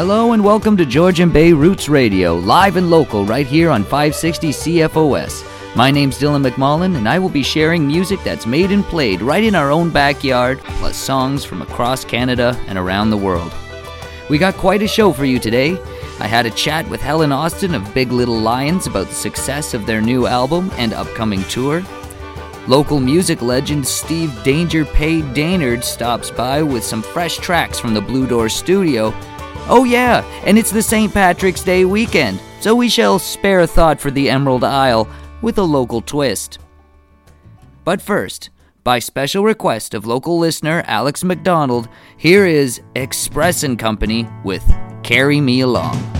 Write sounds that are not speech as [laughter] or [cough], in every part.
Hello and welcome to Georgian Bay Roots Radio, live and local right here on 560 CFOS. My name's Dylan McMullen, and I will be sharing music that's made and played right in our own backyard, plus songs from across Canada and around the world. We got quite a show for you today. I had a chat with Helen Austin of Big Little Lions about the success of their new album and upcoming tour. Local music legend Steve Danger Pay Daynard stops by with some fresh tracks from the Blue Door studio. Oh, yeah, and it's the St. Patrick's Day weekend, so we shall spare a thought for the Emerald Isle with a local twist. But first, by special request of local listener Alex McDonald, here is Express and Company with Carry Me Along.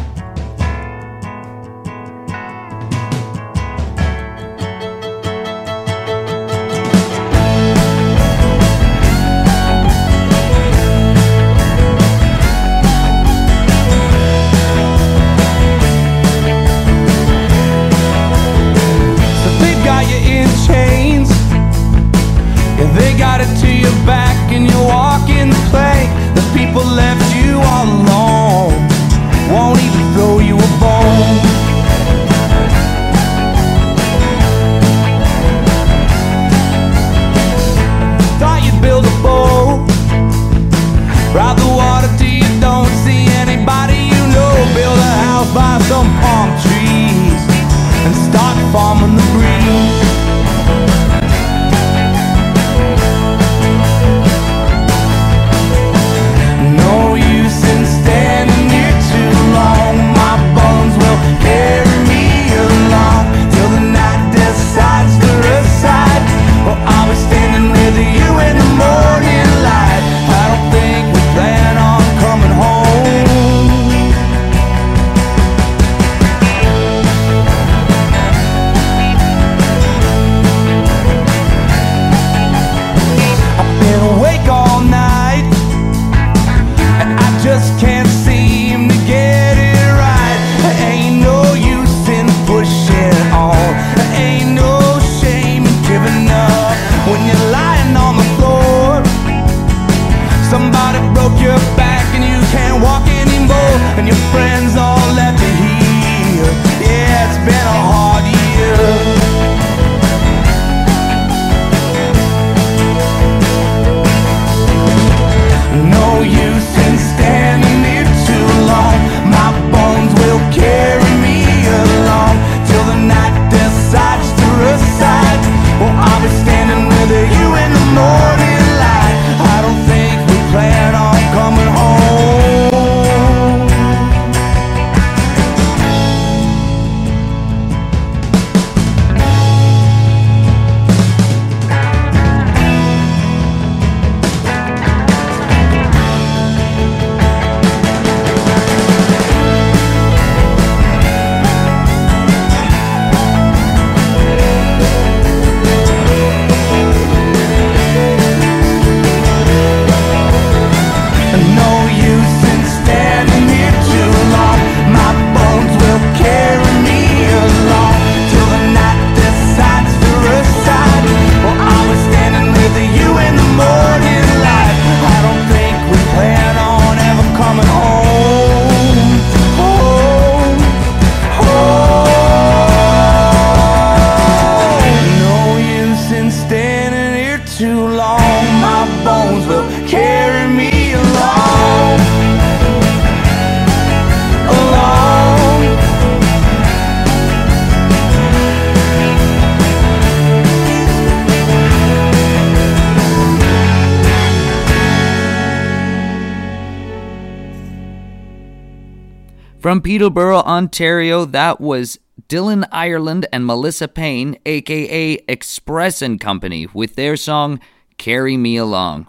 Peterborough, Ontario, that was Dylan Ireland and Melissa Payne, aka Express and Company, with their song Carry Me Along.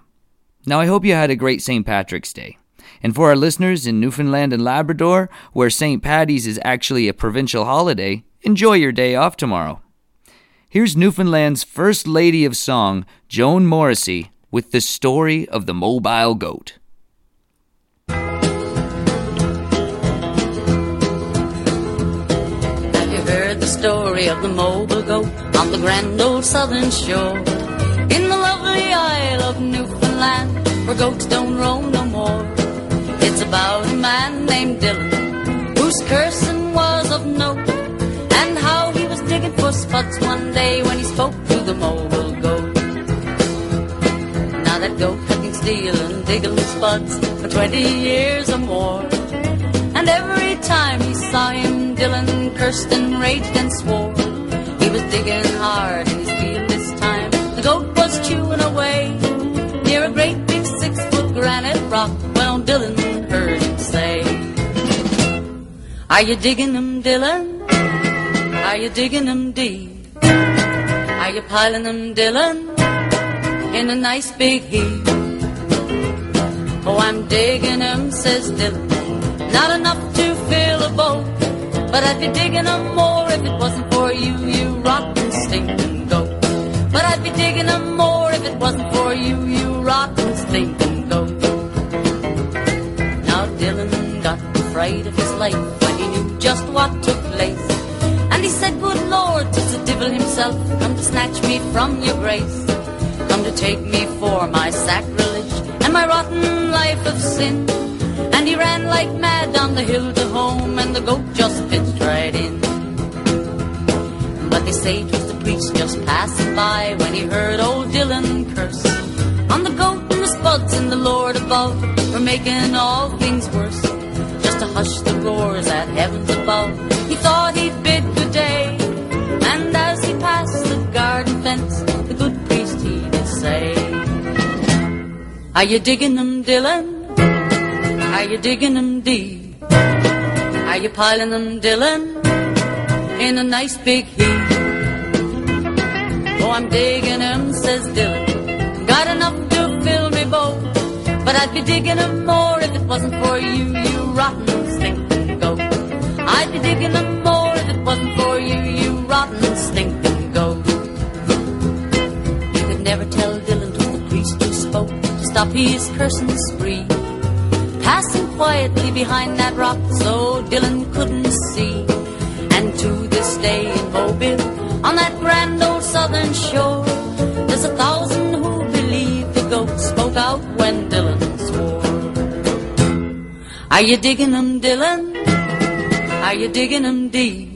Now, I hope you had a great St. Patrick's Day. And for our listeners in Newfoundland and Labrador, where St. Patty's is actually a provincial holiday, enjoy your day off tomorrow. Here's Newfoundland's First Lady of Song, Joan Morrissey, with the story of the mobile goat. Story of the mobile goat on the grand old southern shore. In the lovely Isle of Newfoundland, where goats don't roam no more. It's about a man named Dylan whose cursing was of note, and how he was digging for spuds one day when he spoke to the mobile goat. Now that goat had been stealing, digging spuds for 20 years or more. And every time he saw him, Dylan cursed and raged and swore. He was digging hard in his field this time. The goat was chewing away near a great big six foot granite rock when old Dylan heard him say, Are you digging them, Dylan? Are you digging them deep? Are you piling them, Dylan, in a nice big heap? Oh, I'm digging them, says Dylan. Not enough to fill a boat, but I'd be digging them more if it wasn't for you, you rotten stinking goat. But I'd be digging them more if it wasn't for you, you rotten stinking goat. Now Dylan got afraid of his life when he knew just what took place. And he said, Good Lord, tis the devil himself come to snatch me from your grace. Come to take me for my sacrilege and my rotten life of sin. And he ran like mad down the hill to home, and the goat just pitched right in. But they say 'twas the priest just passing by when he heard old Dylan curse on the goat and the spuds and the Lord above for making all things worse. Just to hush the roars at heavens above, he thought he'd bid good day. And as he passed the garden fence, the good priest he did say, Are you digging them, Dylan? Are you digging them deep? Are you piling them, Dylan, in a nice big heap? Oh, I'm digging them, says Dylan. Got enough to fill me boat, but I'd be digging them more if it wasn't for you, you rotten stinking goat. I'd be digging them more if it wasn't for you, you rotten stinking goat. You could never tell Dylan 'twas the priest who spoke to stop his cursing spree passing quietly behind that rock so Dylan couldn't see. And to this day in Mobile, on that grand old southern shore, there's a thousand who believe the goat spoke out when Dylan swore. Are you digging them, Dylan? Are you digging them deep?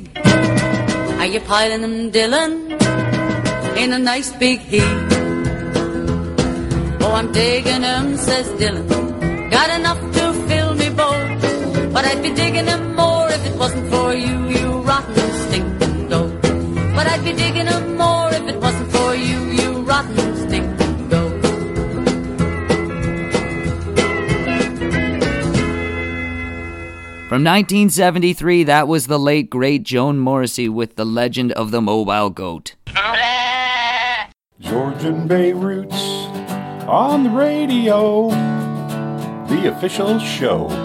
Are you piling them, Dylan, in a nice big heap? Oh, I'm digging them, says Dylan. Got enough but I'd be digging them more if it wasn't for you, you rotten stinking goat. But I'd be digging them more if it wasn't for you, you rotten stinking goat. From 1973, that was the late great Joan Morrissey with The Legend of the Mobile Goat. Georgian Bay Roots on the radio, the official show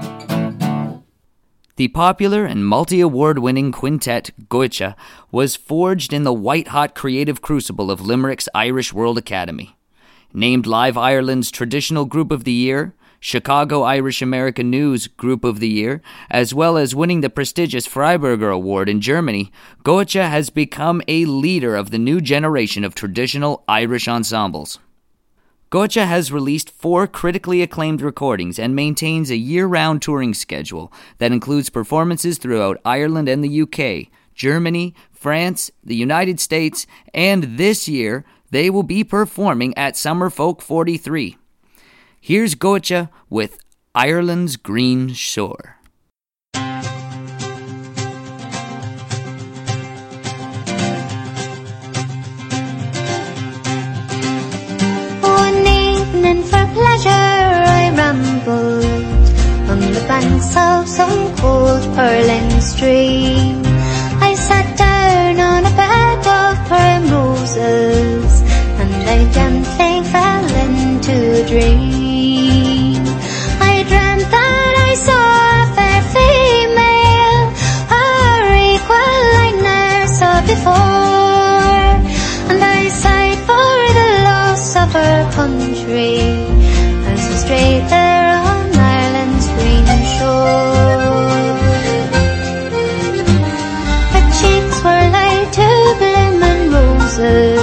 The popular and multi award winning quintet Goitse was forged in the white hot creative crucible of Limerick's Irish World Academy. Named Live Ireland's Traditional Group of the Year, Chicago Irish American News Group of the Year, as well as winning the prestigious Freiburger Award in Germany, Goitse has become a leader of the new generation of traditional Irish ensembles. Goitse has released four critically acclaimed recordings and maintains a year round touring schedule that includes performances throughout Ireland and the UK, Germany, France, the United States, and this year they will be performing at Summer Folk 43. Here's Goitse with Ireland's Green Shore. Of some cold purling stream. I sat down on a bed of primroses and I gently fell into a dream. I dreamt that I saw a fair female, her equal likeness of the before. And I sighed for the loss of our country as we strayed roses,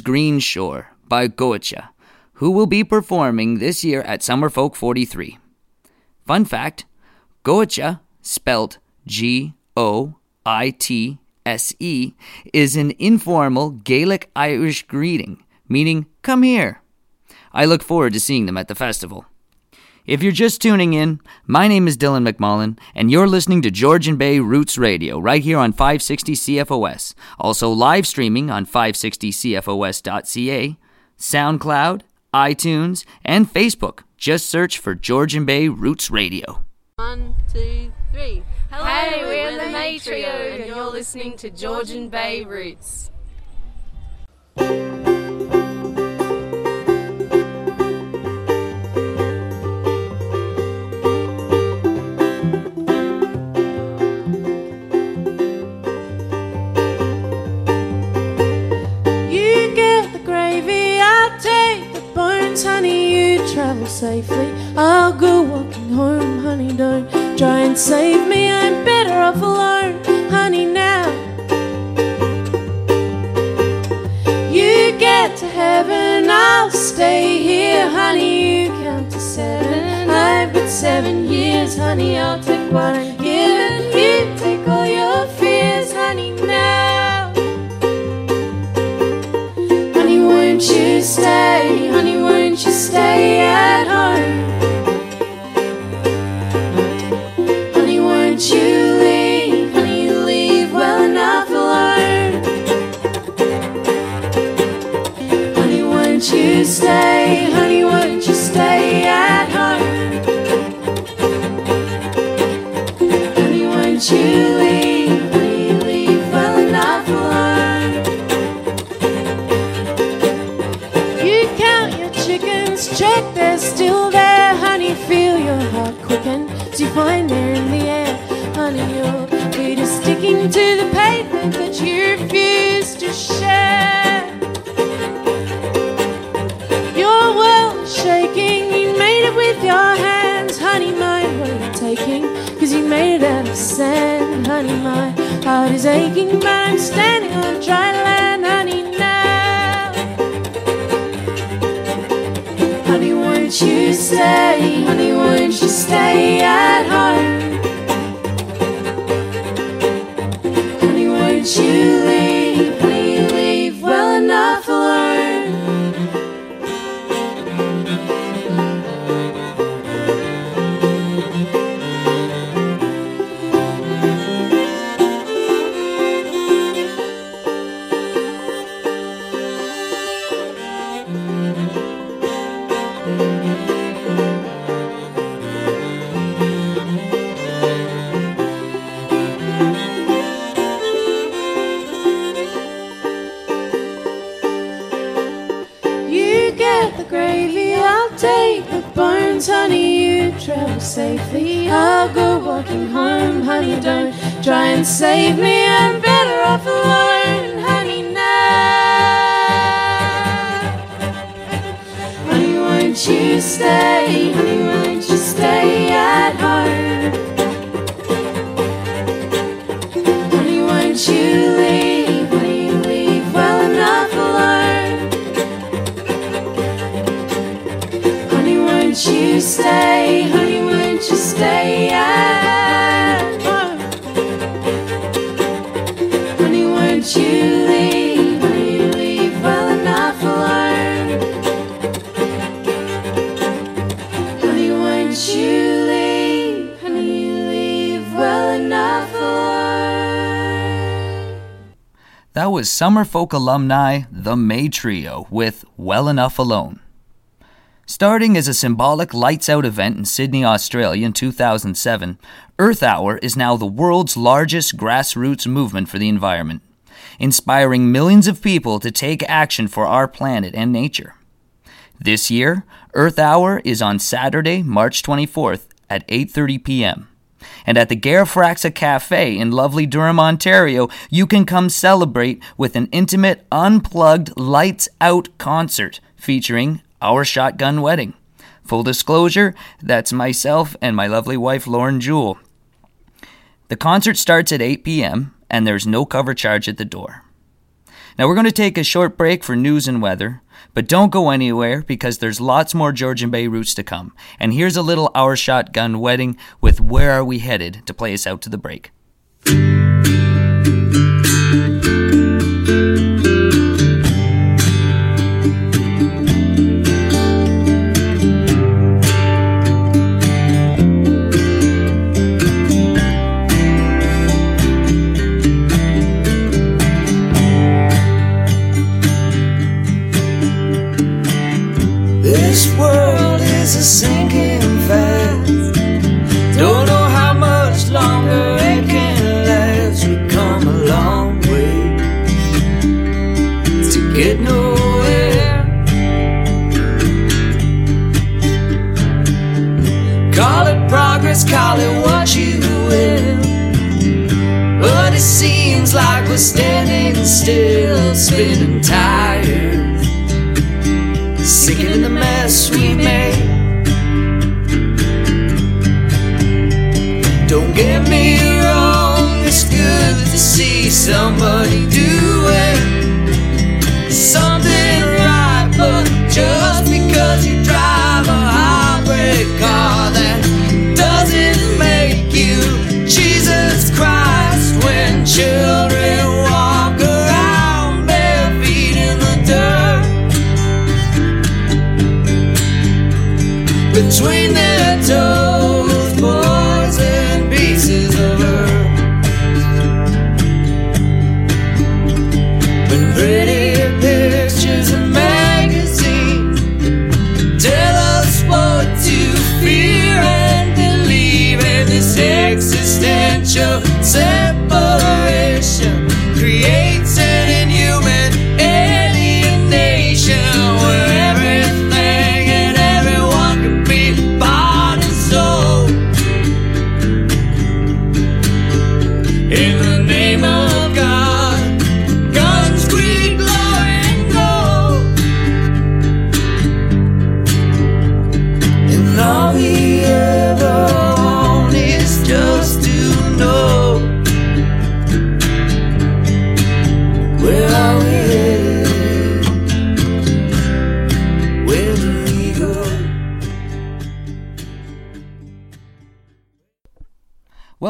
Green Shore by Goitse, who will be performing this year at Summerfolk 43. Fun fact Goitse, spelt G O I T S E, is an informal Gaelic Irish greeting, meaning come here. I look forward to seeing them at the festival. If you're just tuning in, my name is Dylan McMullen, and you're listening to Georgian Bay Roots Radio right here on 560 CFOS, also live streaming on 560CFOS.ca, SoundCloud, iTunes, and Facebook. Just search for Georgian Bay Roots Radio. One, two, three. Hello, Hey, we're we're the the Mae Mae Trio, and you're listening to Georgian Bay Roots. Travel safely, I'll go walking home, honey. Don't try and save me, I'm better off alone, honey. Now you get to heaven, I'll stay here, honey. You count to seven, I've got seven years, honey. I'll take what I'm given, you take all your fears, honey. Now. Honey, won't you stay? Honey, won't you stay at home? Honey, won't you leave? Honey, you leave well enough alone. Honey, won't you stay? Honey, won't you stay at home? Honey, won't you leave? Chickens, check they're still there. Honey, feel your heart quicken as you find they're in the air. Honey, your feet are sticking to the pavement that you refuse to share. Your world shaking, you made it with your hands. Honey, mine won't taking, cause you made it out of sand. Honey, my heart is aching, but I'm standing on dry land. Stay? Honey, won't you stay at home? Honey, you stay? Honey, you leave? Honey, leave well enough alone. Honey, you leave? Honey, leave well enough alone. That was Summer Folk alumni The Mae Trio with Well Enough Alone. Starting as a symbolic lights out event in Sydney, Australia in 2007, Earth Hour is now the world's largest grassroots movement for the environment, inspiring millions of people to take action for our planet and nature. This year, Earth Hour is on Saturday, March 24th at 8:30 p.m. And at the Garafraxa Cafe in lovely Durham, Ontario, you can come celebrate with an intimate, unplugged, lights out concert featuring Our Shotgun Wedding. Full disclosure, that's myself and my lovely wife Lauren Jewell. The concert starts at 8 p.m., and there's no cover charge at the door. Now, we're going to take a short break for news and weather, but don't go anywhere because there's lots more Georgian Bay Roots to come. And here's a little Our Shotgun Wedding with Where Are We Headed to play us out to the break. A sinking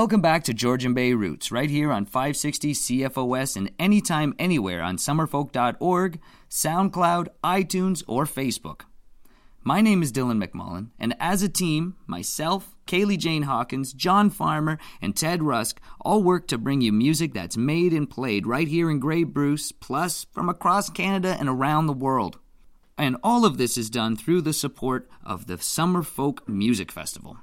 Welcome back to Georgian Bay Roots, right here on 560 CFOS and anytime, anywhere on summerfolk.org, SoundCloud, iTunes, or Facebook. My name is Dylan McMullen, and as a team, myself, Kaylee Jane Hawkins, John Farmer, and Ted Rusk all work to bring you music that's made and played right here in Grey Bruce, plus from across Canada and around the world. And all of this is done through the support of the Summer Folk Music Festival.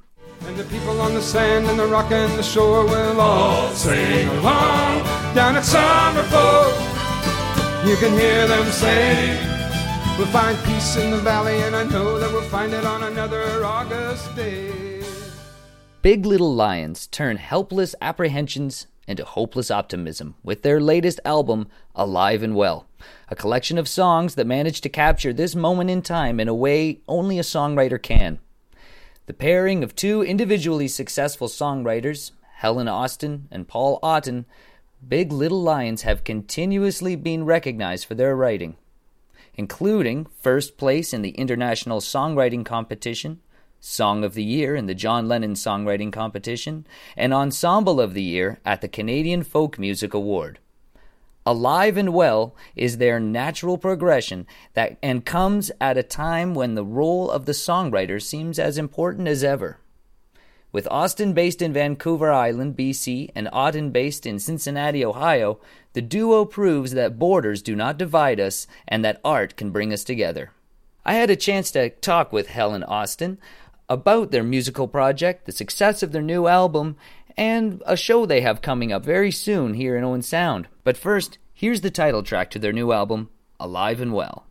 And the people on the sand and the rock and the shore will all sing along down at Summerfolk. You can hear them say, We'll find peace in the valley, and I know that we'll find it on another August day. Big Little Lions turn helpless apprehensions into hopeless optimism with their latest album, Alive and Well, a collection of songs that manage to capture this moment in time in a way only a songwriter can. The pairing of two individually successful songwriters, Helen Austin and Paul Otten, Big Little Lions have continuously been recognized for their writing, including first place in the International Songwriting Competition, Song of the Year in the John Lennon Songwriting Competition, and Ensemble of the Year at the Canadian Folk Music Award. Alive and Well is their natural progression that and comes at a time when the role of the songwriter seems as important as ever. With Austin based in Vancouver Island, BC, and Otten based in Cincinnati, Ohio, the duo proves that borders do not divide us and that art can bring us together. I had a chance to talk with Helen Austin about their musical project, the success of their new album, and a show they have coming up very soon here in Owen Sound. But first, here's the title track to their new album, Alive and Well.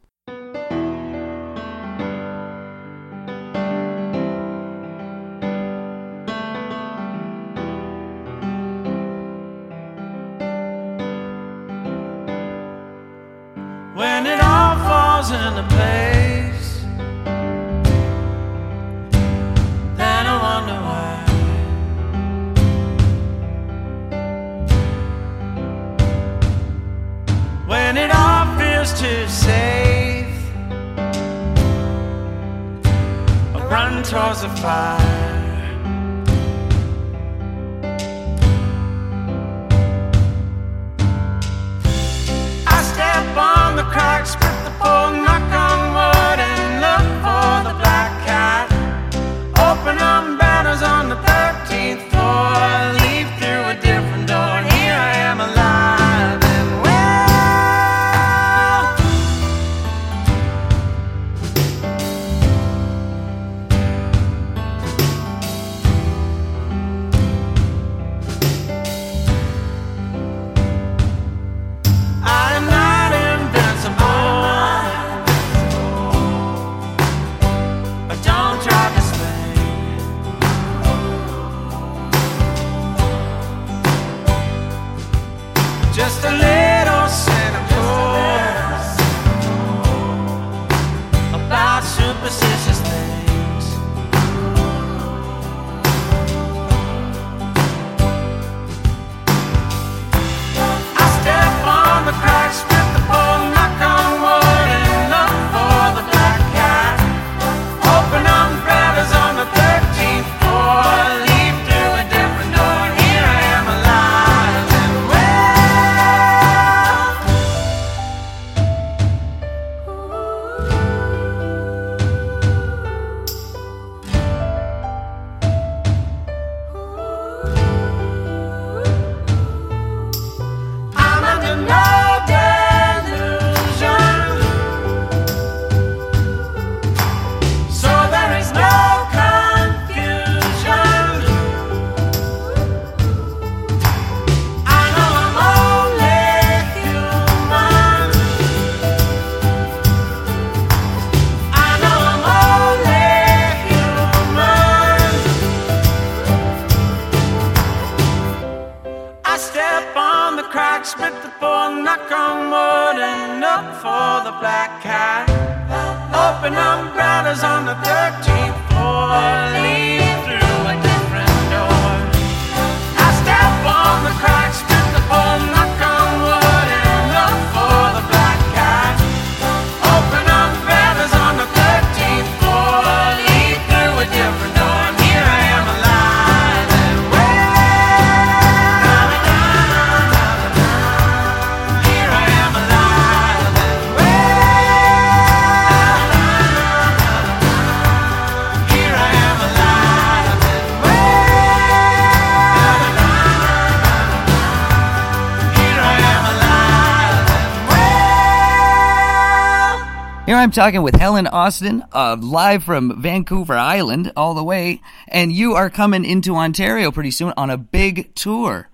Here I'm talking with Helen Austin, uh, live from Vancouver Island, all the way, and you are coming into Ontario pretty soon on a big tour.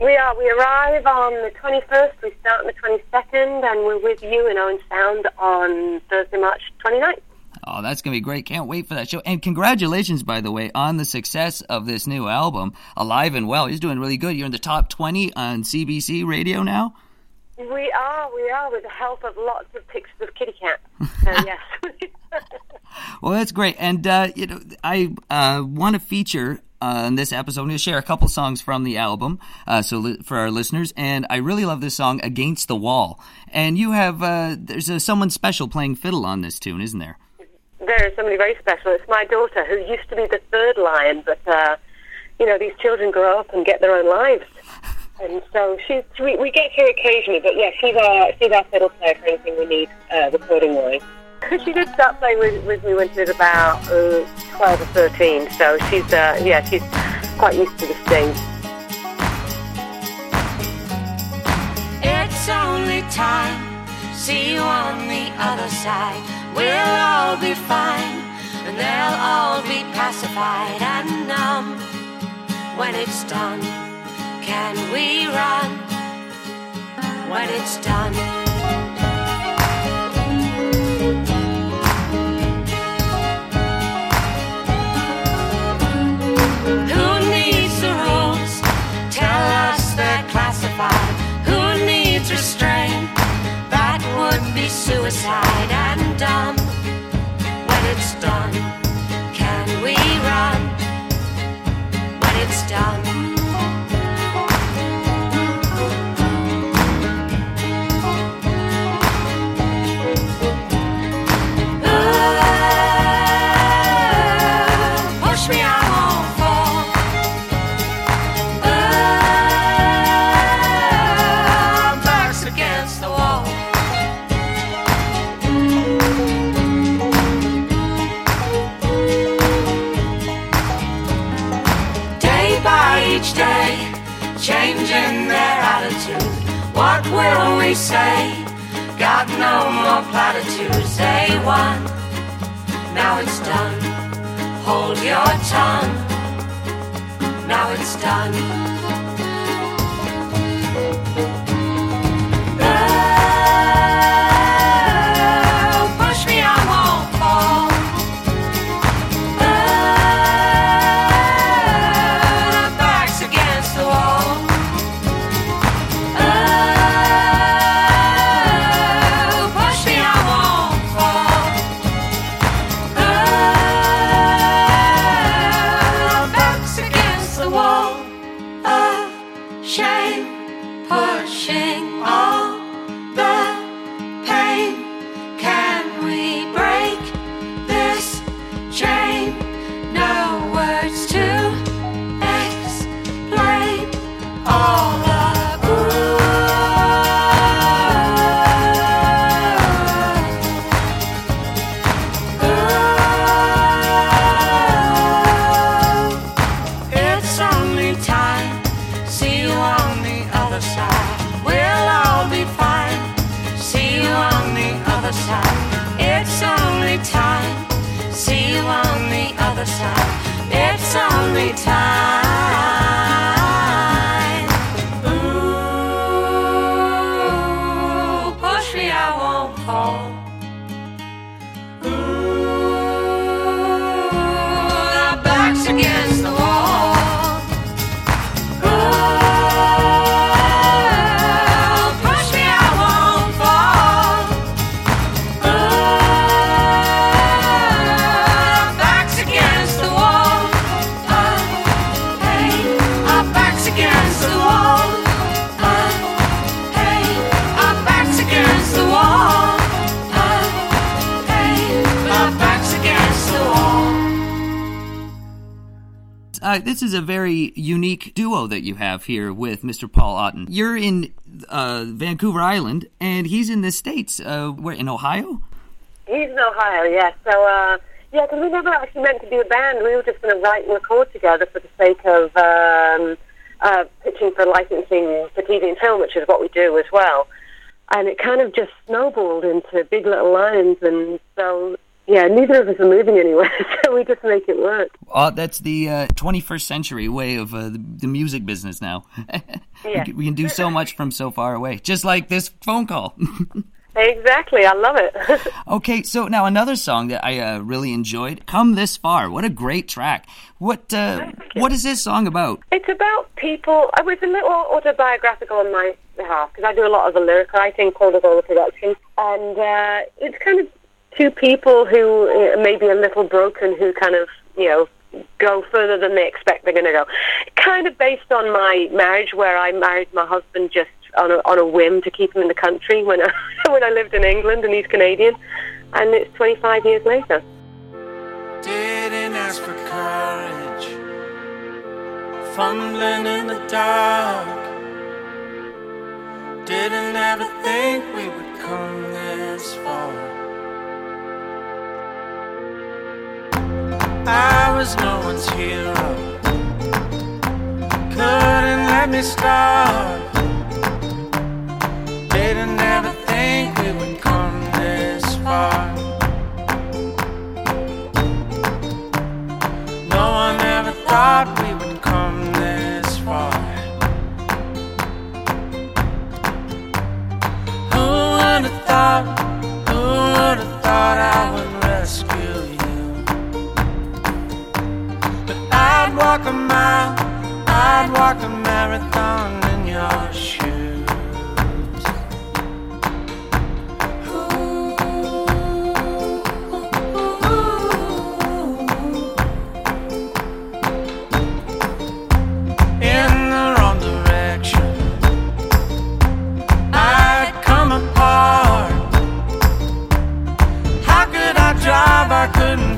We are. We arrive on the 21st. We start on the 22nd, and we're with you in Owen Sound on Thursday, March 29th. Oh, that's going to be great. Can't wait for that show. And congratulations, by the way, on the success of this new album, Alive and Well. He's doing really good. You're in the top 20 on CBC radio now. We are, we are, with the help of lots of pictures of kitty cats. [laughs] So, yes. [laughs] Well, that's great. And, uh, you know, I uh, want to feature uh, in this episode, I'm going to share a couple songs from the album uh, so li- for our listeners. And I really love this song, Against the Wall. And you have, uh, there's uh someone special playing fiddle on this tune, isn't there? there is somebody very special. It's my daughter who used to be the third lion, but uh, you know these children grow up and get their own lives, and so she's we, we get here occasionally. But yeah, she's our she's our fiddle player for anything we need uh, recording wise. she did start playing with, with me when she was about uh, twelve or thirteen, so she's uh, yeah she's quite used to the stage. It's only time. See you on the other side. We'll all be fine, and they'll all be pacified and numb. When it's done, can we run? When it's done. Who needs the rules? Tell us they're classified. Who needs restraint? That would be suicide and dumb. When it's done, can we run? When it's done. More platitudes. They won. Now it's done. Hold your tongue. Now it's done. Here with Mr. Paul Otten. You're in uh, Vancouver Island, and he's in the States. Uh, where, in Ohio? He's in Ohio, yeah. So, uh, yeah, because we never actually meant to be a band. We were just going to write and record together for the sake of um, uh, pitching for licensing for TV and film, which is what we do as well. And it kind of just snowballed into Big Little Lions, and so yeah, neither of us are moving anywhere, [laughs] so we just make it work. Uh, that's the uh, 21st century way of uh, the, music business now. [laughs] Yeah. we, can, do so much from so far away, just like this phone call. [laughs] Exactly, I love it. Okay, so now another song that I uh, really enjoyed, "Come This Far." What a great track! What uh, what is this song about? It's about people. I was a little autobiographical on my behalf because I do a lot of the lyric writing, called all the production, and uh, it's kind of two people who uh, may be a little broken, who kind of you know go further than they expect they're going to go. Kind of based on my marriage, where I married my husband just on a, on a whim to keep him in the country when I, [laughs] when I lived in England and he's Canadian, and it's 25 years later. Didn't ask for courage, fumbling in the dark. Didn't ever think we would come this far. I was no one's hero, couldn't let me start. Didn't ever think we would come this far. No one ever thought we would come this far. Who would have thought? Who would have thought I would walk a mile, I'd walk a marathon in your shoes. in the wrong direction. I'd come apart. How could I drive? I couldn't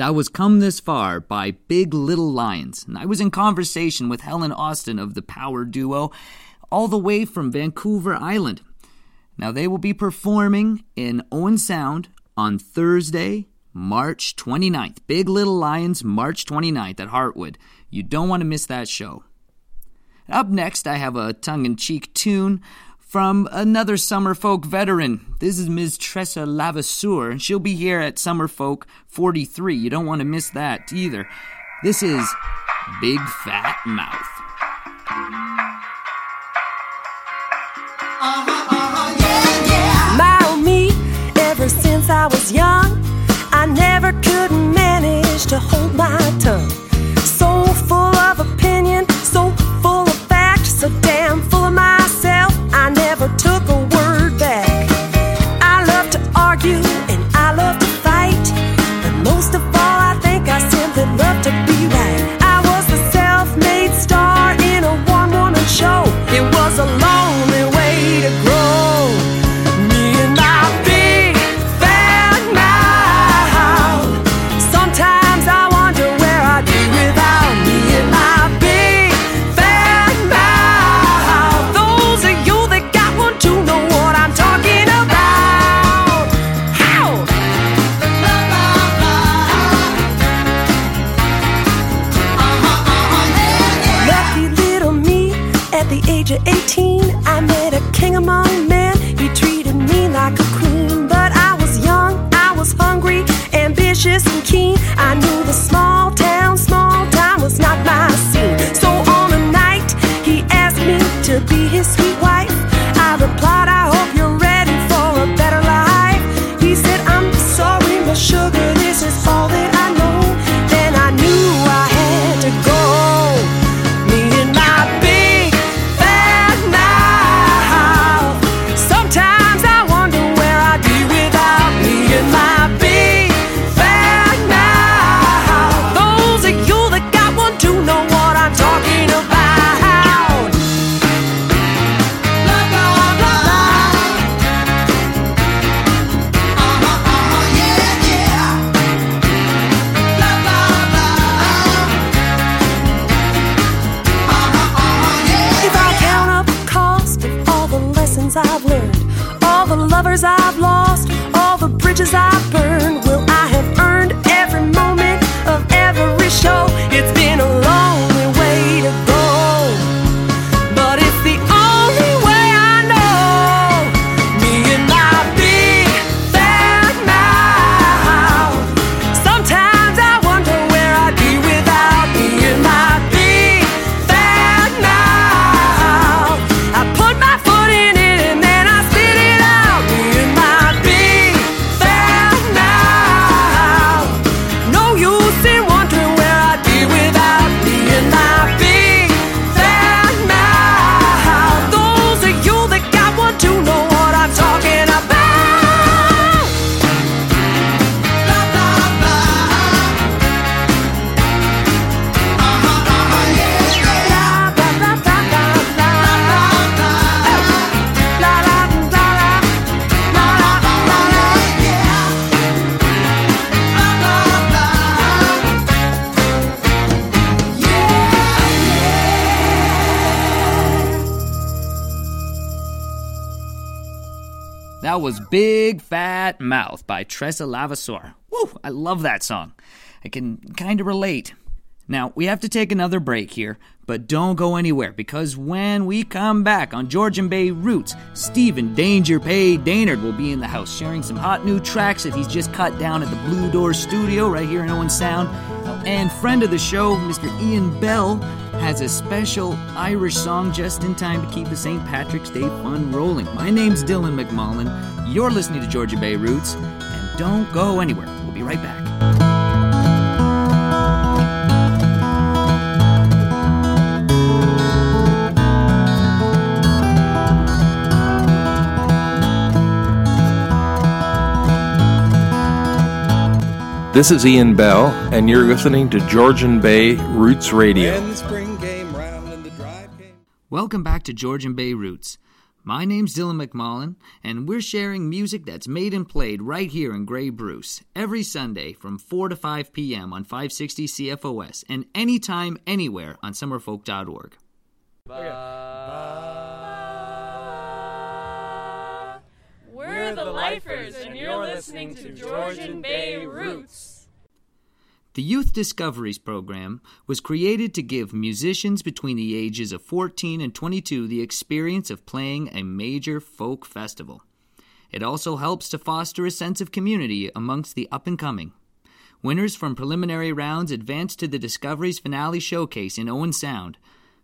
That was Come This Far by Big Little Lions. And I was in conversation with Helen Austin of the Power Duo, all the way from Vancouver Island. Now, they will be performing in Owen Sound on Thursday, March 29th. Big Little Lions, March 29th at Hartwood. You don't want to miss that show. Up next, I have a tongue in cheek tune from another Summer Folk veteran. This is Ms. Treasa Levasseur, and she'll be here at Summer Folk 43. You don't want to miss that either. This is Big Fat Mouth. Oh me, ever since I was young, I never could manage to hold my tongue. So full of opinion, so full of fact, so damn full of myself, Big Fat Mouth by Treasa Levasseur. Woo, I love that song. I can kind of relate. Now, we have to take another break here, but don't go anywhere because when we come back on Georgian Bay Roots, Stephen Danger Pay Daynard will be in the house sharing some hot new tracks that he's just cut down at the Blue Door Studio right here in Owen Sound. And friend of the show, Mr. Ian Bell, has a special Irish song just in time to keep the St. Patrick's Day fun rolling. My name's Dylan McMullen. You're listening to Georgian Bay Roots, and don't go anywhere. We'll be right back. This is Ian Bell, and you're listening to Georgian Bay Roots Radio. Welcome back to Georgian Bay Roots. My name's Dylan McMullen, and we're sharing music that's made and played right here in Grey Bruce every Sunday from 4 to 5 p.m. on 560 CFOS and anytime, anywhere on summerfolk.org. We're the Lifers, and you're listening to Georgian Bay Roots. The Youth Discoveries Program was created to give musicians between the ages of 14 and 22 the experience of playing a major folk festival. It also helps to foster a sense of community amongst the up and coming. Winners from preliminary rounds advance to the Discoveries Finale Showcase in Owen Sound.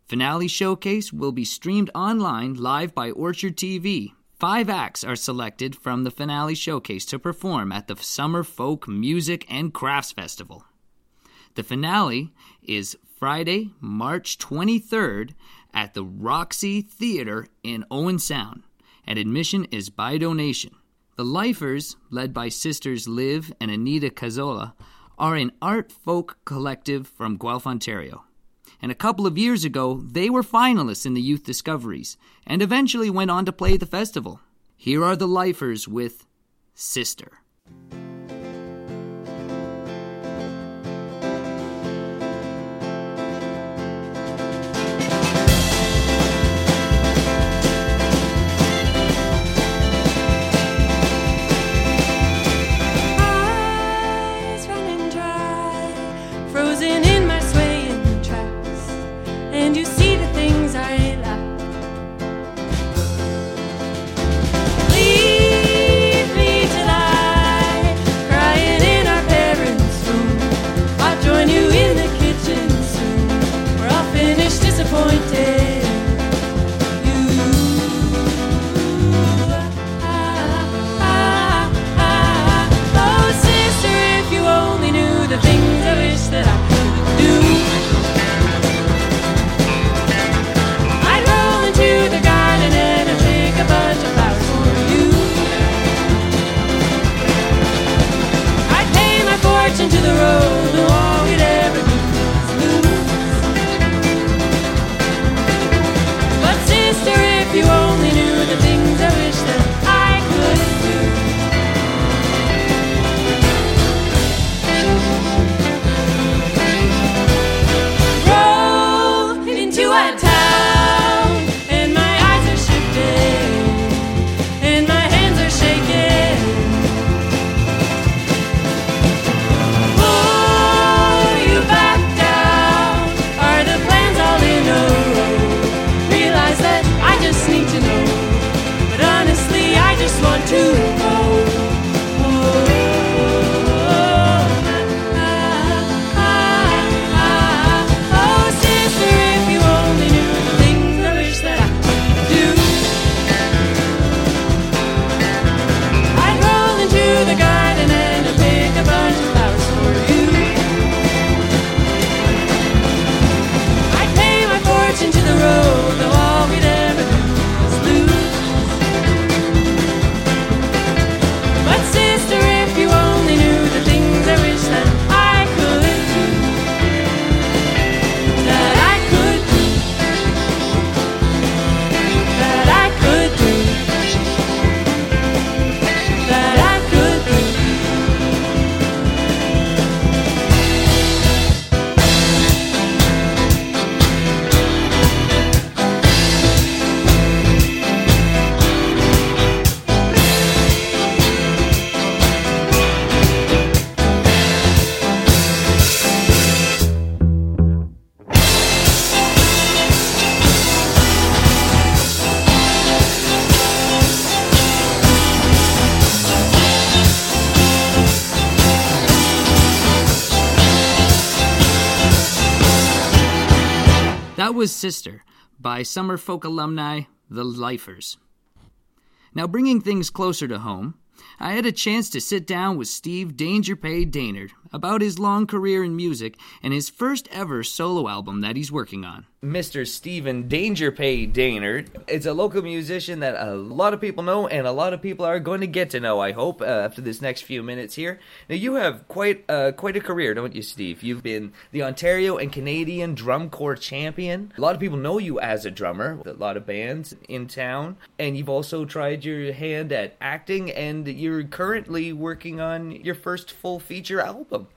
Finale Showcase will be streamed online live by Orchard TV. Five acts are selected from the Finale Showcase to perform at the Summer Folk Music and Crafts Festival. The finale is Friday, March 23rd at the Roxy Theater in Owen Sound, and admission is by donation. The Lifers, led by sisters Liv and Anita Cazzola, are an art folk collective from Guelph, Ontario. And a couple of years ago, they were finalists in the Youth Discoveries and eventually went on to play the festival. Here are the Lifers with Sister. Sister by summer folk alumni, the Lifers. Now, bringing things closer to home, I had a chance to sit down with Steve Danger Pay Daynard about his long career in music and his first ever solo album that he's working on. Mr. Stephen Danger Pay Daynard. It's a local musician that a lot of people know and a lot of people are going to get to know, I hope, uh, after this next few minutes here. Now, you have quite, uh, quite a career, don't you, Steve? You've been the Ontario and Canadian Drum Corps champion. A lot of people know you as a drummer, with a lot of bands in town. And you've also tried your hand at acting, and you're currently working on your first full feature album.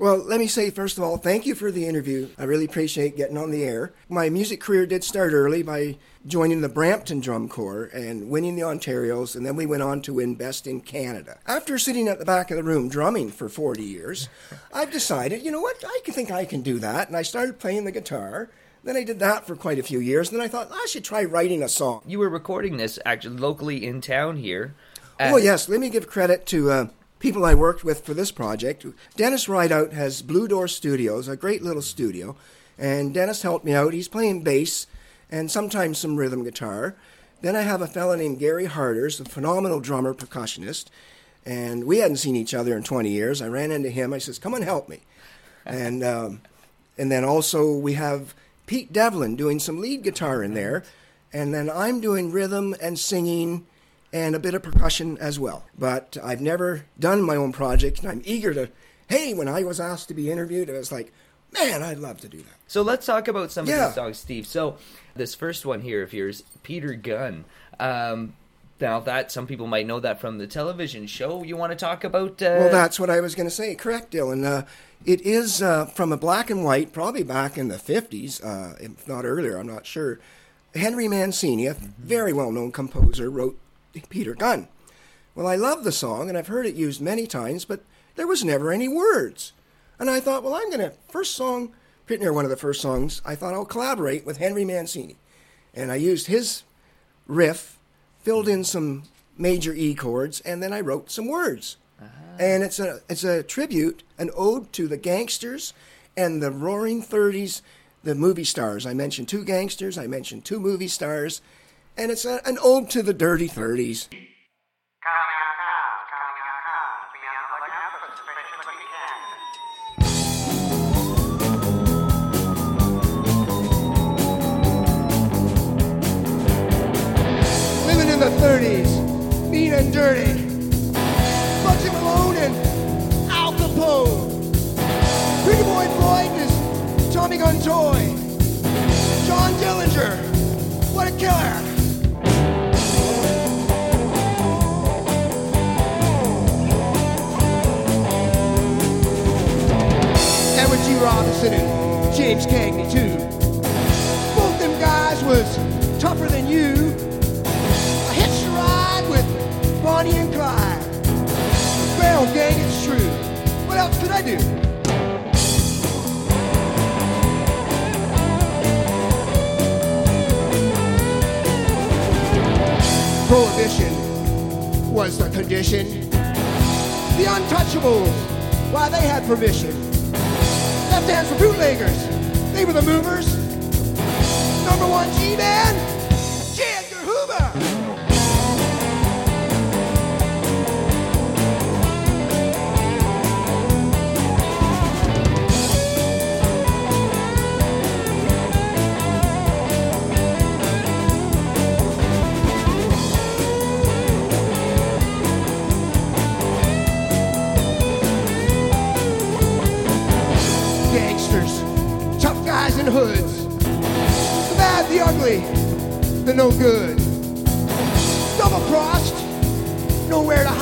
Well, let me say, first of all, thank you for the interview. I really appreciate getting on the air. My music career did start early by joining the Brampton Drum Corps and winning the Ontarios, and then we went on to win Best in Canada. After sitting at the back of the room drumming for 40 years, I've decided, you know what, I think I can do that, and I started playing the guitar. Then I did that for quite a few years, and then I thought I should try writing a song. You were recording this actually locally in town here. Oh, yes, let me give credit to uh, people I worked with for this project. Dennis Rideout has Blue Door Studios, a great little studio, and Dennis helped me out. He's playing bass and sometimes some rhythm guitar. Then I have a fellow named Gary Harders, a phenomenal drummer, percussionist, and we hadn't seen each other in 20 years. I ran into him. I says, "Come and help me," [laughs] and um, and then also we have Pete Devlin doing some lead guitar in there, and then I'm doing rhythm and singing and a bit of percussion as well. But I've never done my own project, and I'm eager to. Hey, when I was asked to be interviewed, I was like, man, I'd love to do that. So let's talk about some of these songs, Steve. So this first one here of yours, Peter Gunn. Um, now that some people might know that from the television show, you want to talk about? Uh, Well, that's what I was going to say. Correct, Dylan. Uh, it is uh, from a black and white, probably back in the 50s, uh, if not earlier, I'm not sure. Henry Mancini, a very well known composer, wrote Peter Gunn. Well, I love the song, and I've heard it used many times, but there was never any words. And I thought, well, I'm going to, first song, pretty near one of the first songs, I thought I'll collaborate with Henry Mancini. And I used his riff, filled in some major E chords, and then I wrote some words. Uh-huh. And it's a it's a tribute, an ode to the gangsters and the roaring 30s, the movie stars. I mentioned two gangsters, I mentioned two movie stars, and it's a, an ode to the dirty 30s. Living in the 30s, mean and dirty. Bugsy Malone and Al Capone. Pretty Boy Floyd is Tommy Gun Toy. John Dillinger, what a killer. Robinson and James Cagney too. Both them guys was tougher than you. I hitched a ride with Bonnie and Clyde. Well, gang, it's true. What else could I do? Prohibition was the condition. The untouchables, why they had permission. Left hands for bootleggers, they were the movers. Number one G-Man, guys. The bad, the ugly, the no good. Double crossed, nowhere to hide.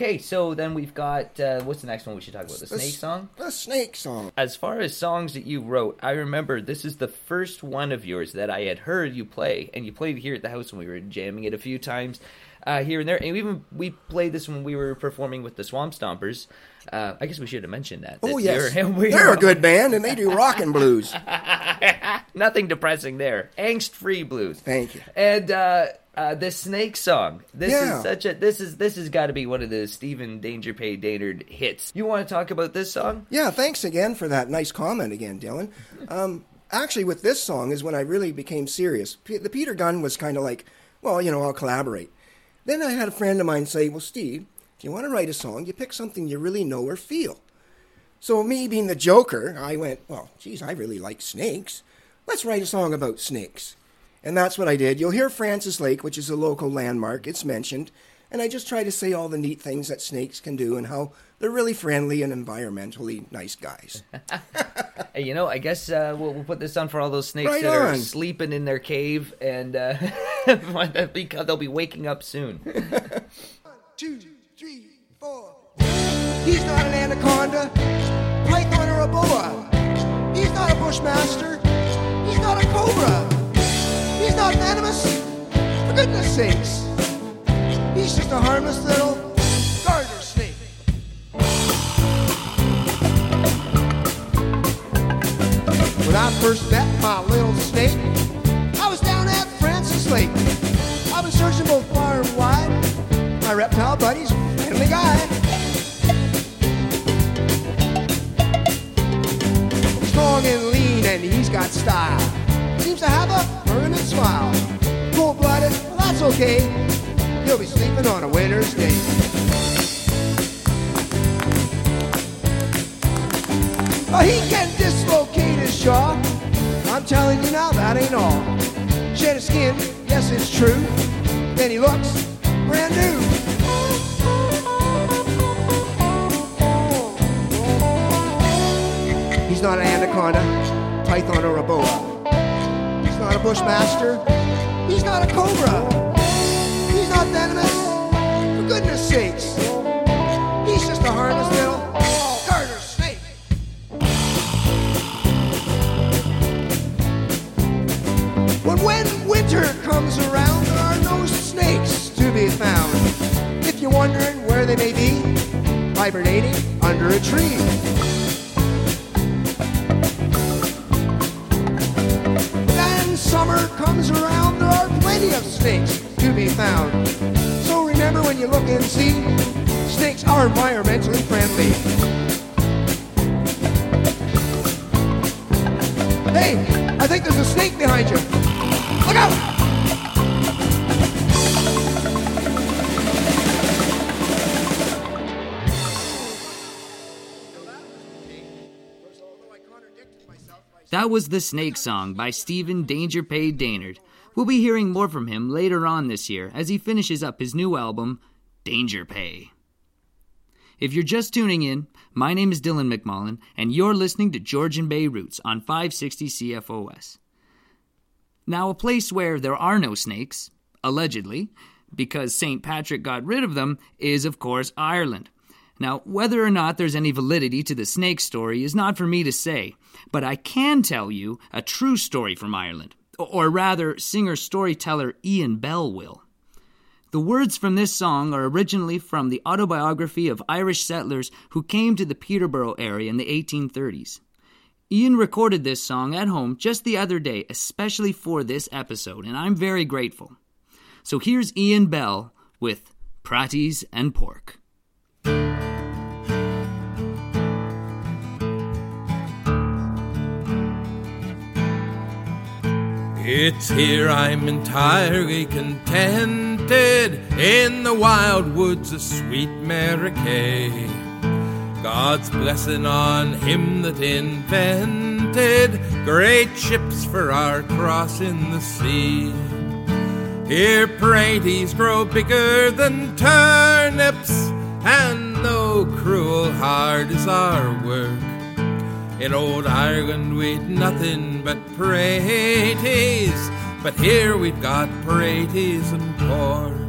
Okay, so then we've got uh, what's the next one we should talk about? The The snake song. The snake song. As far as songs that you wrote, I remember this is the first one of yours that I had heard you play, and you played it here at the house when we were jamming it a few times uh, here and there. And even we played this when we were performing with the Swamp Stompers. Uh, I guess we should have mentioned that. Oh that yes, you're- [laughs] we're- they're a good band, and they do rock and blues. [laughs] Nothing depressing there. Angst-free blues. Thank you. And uh, uh, the Snake song. This Yeah. is such a. This is this has got to be one of the Stephen Danger Pay Daynard hits. You want to talk about this song? Yeah, thanks again for that nice comment again, Dylan. Um, actually, with this song is when I really became serious. P- the Peter Gunn was kind of like, well, you know, I'll collaborate. Then I had a friend of mine say, well, Steve, if you want to write a song, you pick something you really know or feel. So me being the joker, I went, well, geez, I really like snakes. Let's write a song about snakes. And that's what I did. You'll hear Francis Lake, which is a local landmark. It's mentioned. And I just try to say all the neat things that snakes can do and how they're really friendly and environmentally nice guys. [laughs] Hey, you know, I guess uh, we'll, we'll put this on for all those snakes Right that are sleeping in their cave, and uh, [laughs] they'll be they'll be waking up soon. [laughs] Two, three, four. He's not an anaconda, python, or a boa. He's not a bushmaster. He's not a cobra. He's not venomous. For goodness sakes. He's just a harmless little garter snake. When I first met my little snake, I was down at Francis Lake. I've been searching both far and wide. My reptile buddy's a friendly guy. Strong and lean, and he's got style. Seems to have a permanent smile. Cold blooded, well, that's okay. He'll be sleeping on a winter's day. He can dislocate his jaw. I'm telling you now, that ain't all. Shed his skin, yes, it's true. Then he looks brand new. He's not an anaconda, python, or a boa. Bushmaster. He's not a cobra. He's not venomous. For goodness sakes. He's just a harmless little garter snake. When when winter comes around, there are no snakes to be found. If you're wondering where they may be, hibernating under a tree. Summer comes around, there are plenty of snakes to be found. So remember when you look and see, snakes are environmentally friendly. Hey, I think there's a snake behind you. That was the Snake Song by Stephen Danger Pay. We'll be hearing more from him later on this year as he finishes up his new album, Danger Pay. If you're just tuning in, my name is Dylan McMullen, and you're listening to Georgian Bay Roots on 560 CFOS. Now, a place where there are no snakes, allegedly, because St. Patrick got rid of them, is, of course, Ireland. Now, whether or not there's any validity to the snake story is not for me to say, but I can tell you a true story from Ireland. Or rather, singer storyteller Ian Bell will. The words from this song are originally from the autobiography of Irish settlers who came to the Peterborough area in the 1830s. Ian recorded this song at home just the other day, especially for this episode, and I'm very grateful. So here's Ian Bell with Praties and Pork. It's here I'm entirely contented in the wild woods of sweet Mary Kay. God's blessing on him that invented great ships for our crossing the sea. Here praties grow bigger than turnips, and no cruel hard is our work, in old Ireland we'd nothing but praties, but here we've got praties and pork.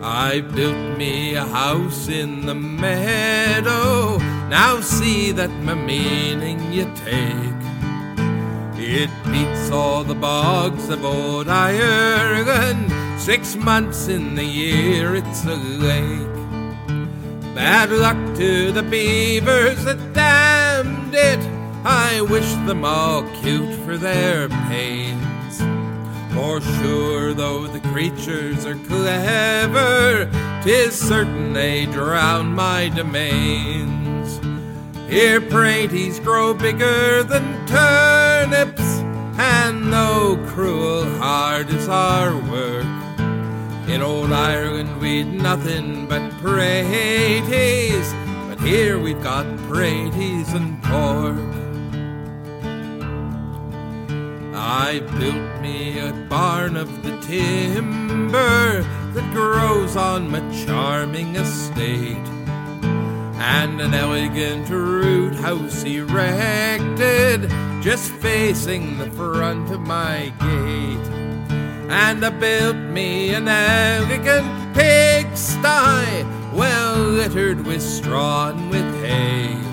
I built me a house in the meadow. Now see that my meaning you take. It beats all the bogs of old Ireland. Six months in the year it's a lake. Bad luck to the beavers that damned it. I wish them all cute for their pains. For sure, though the creatures are clever, tis certain they drown my domains. Here praties grow bigger than turnips, and no cruel heart is our work, in old Ireland we'd nothing but praties, but here we've got praties and pork. I built me a barn of the timber that grows on my charming estate, and an elegant root house erected just facing the front of my gate. And I built me an elegant pigsty, well littered with straw and with hay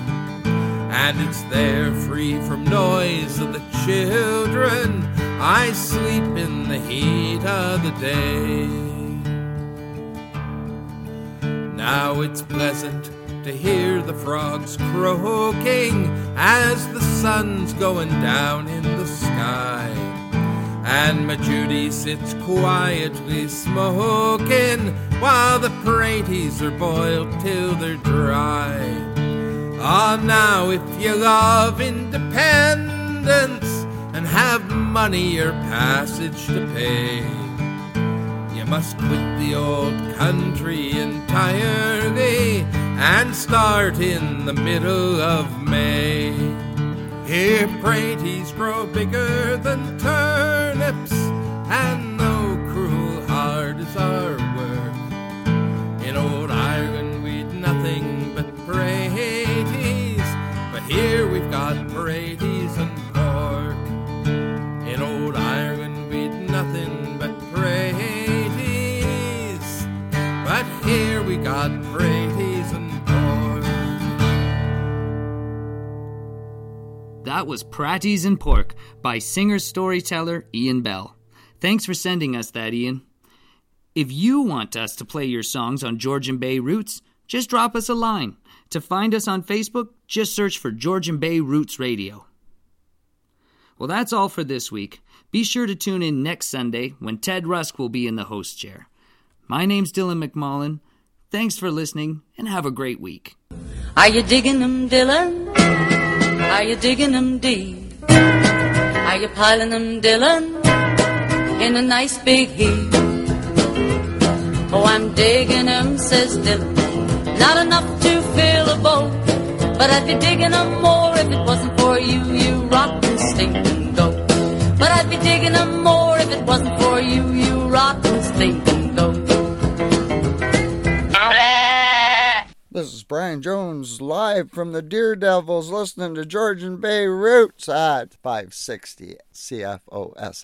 and it's there free from noise of the children. I sleep in the heat of the day. Now it's pleasant to hear the frogs croaking as the sun's going down in the sky. And my Judy sits quietly smoking while the praties are boiled till they're dry. Ah, now if you love independence and have money or passage to pay, you must quit the old country entirely and start in the middle of May. Here praties grow bigger than turnips, and though cruel hard is our work, in old Ireland we'd nothing but praties, but here we've got praties and pork. In old Ireland we'd nothing but praties, but here we got praties and pork. That was Praties and Pork by singer storyteller Ian Bell. Thanks for sending us that, Ian. If you want us to play your songs on Georgian Bay Roots, just drop us a line. To find us on Facebook, just search for Georgian Bay Roots Radio. Well, that's all for this week. Be sure to tune in next Sunday when Ted Rusk will be in the host chair. My name's Dylan McMullen. Thanks for listening and have a great week. Are you digging them, Dylan? Are you digging them deep? Are you piling them, Dylan, in a nice big heap? Oh, I'm digging them, says Dylan. Not enough to fill a boat, but I'd be digging them more if it wasn't for you, you rotten stinking goat. But I'd be digging them more if it wasn't for you, you rotten stinking This is Brian Jones live from the Deer Devils listening to Georgian Bay Roots at 560 CFOS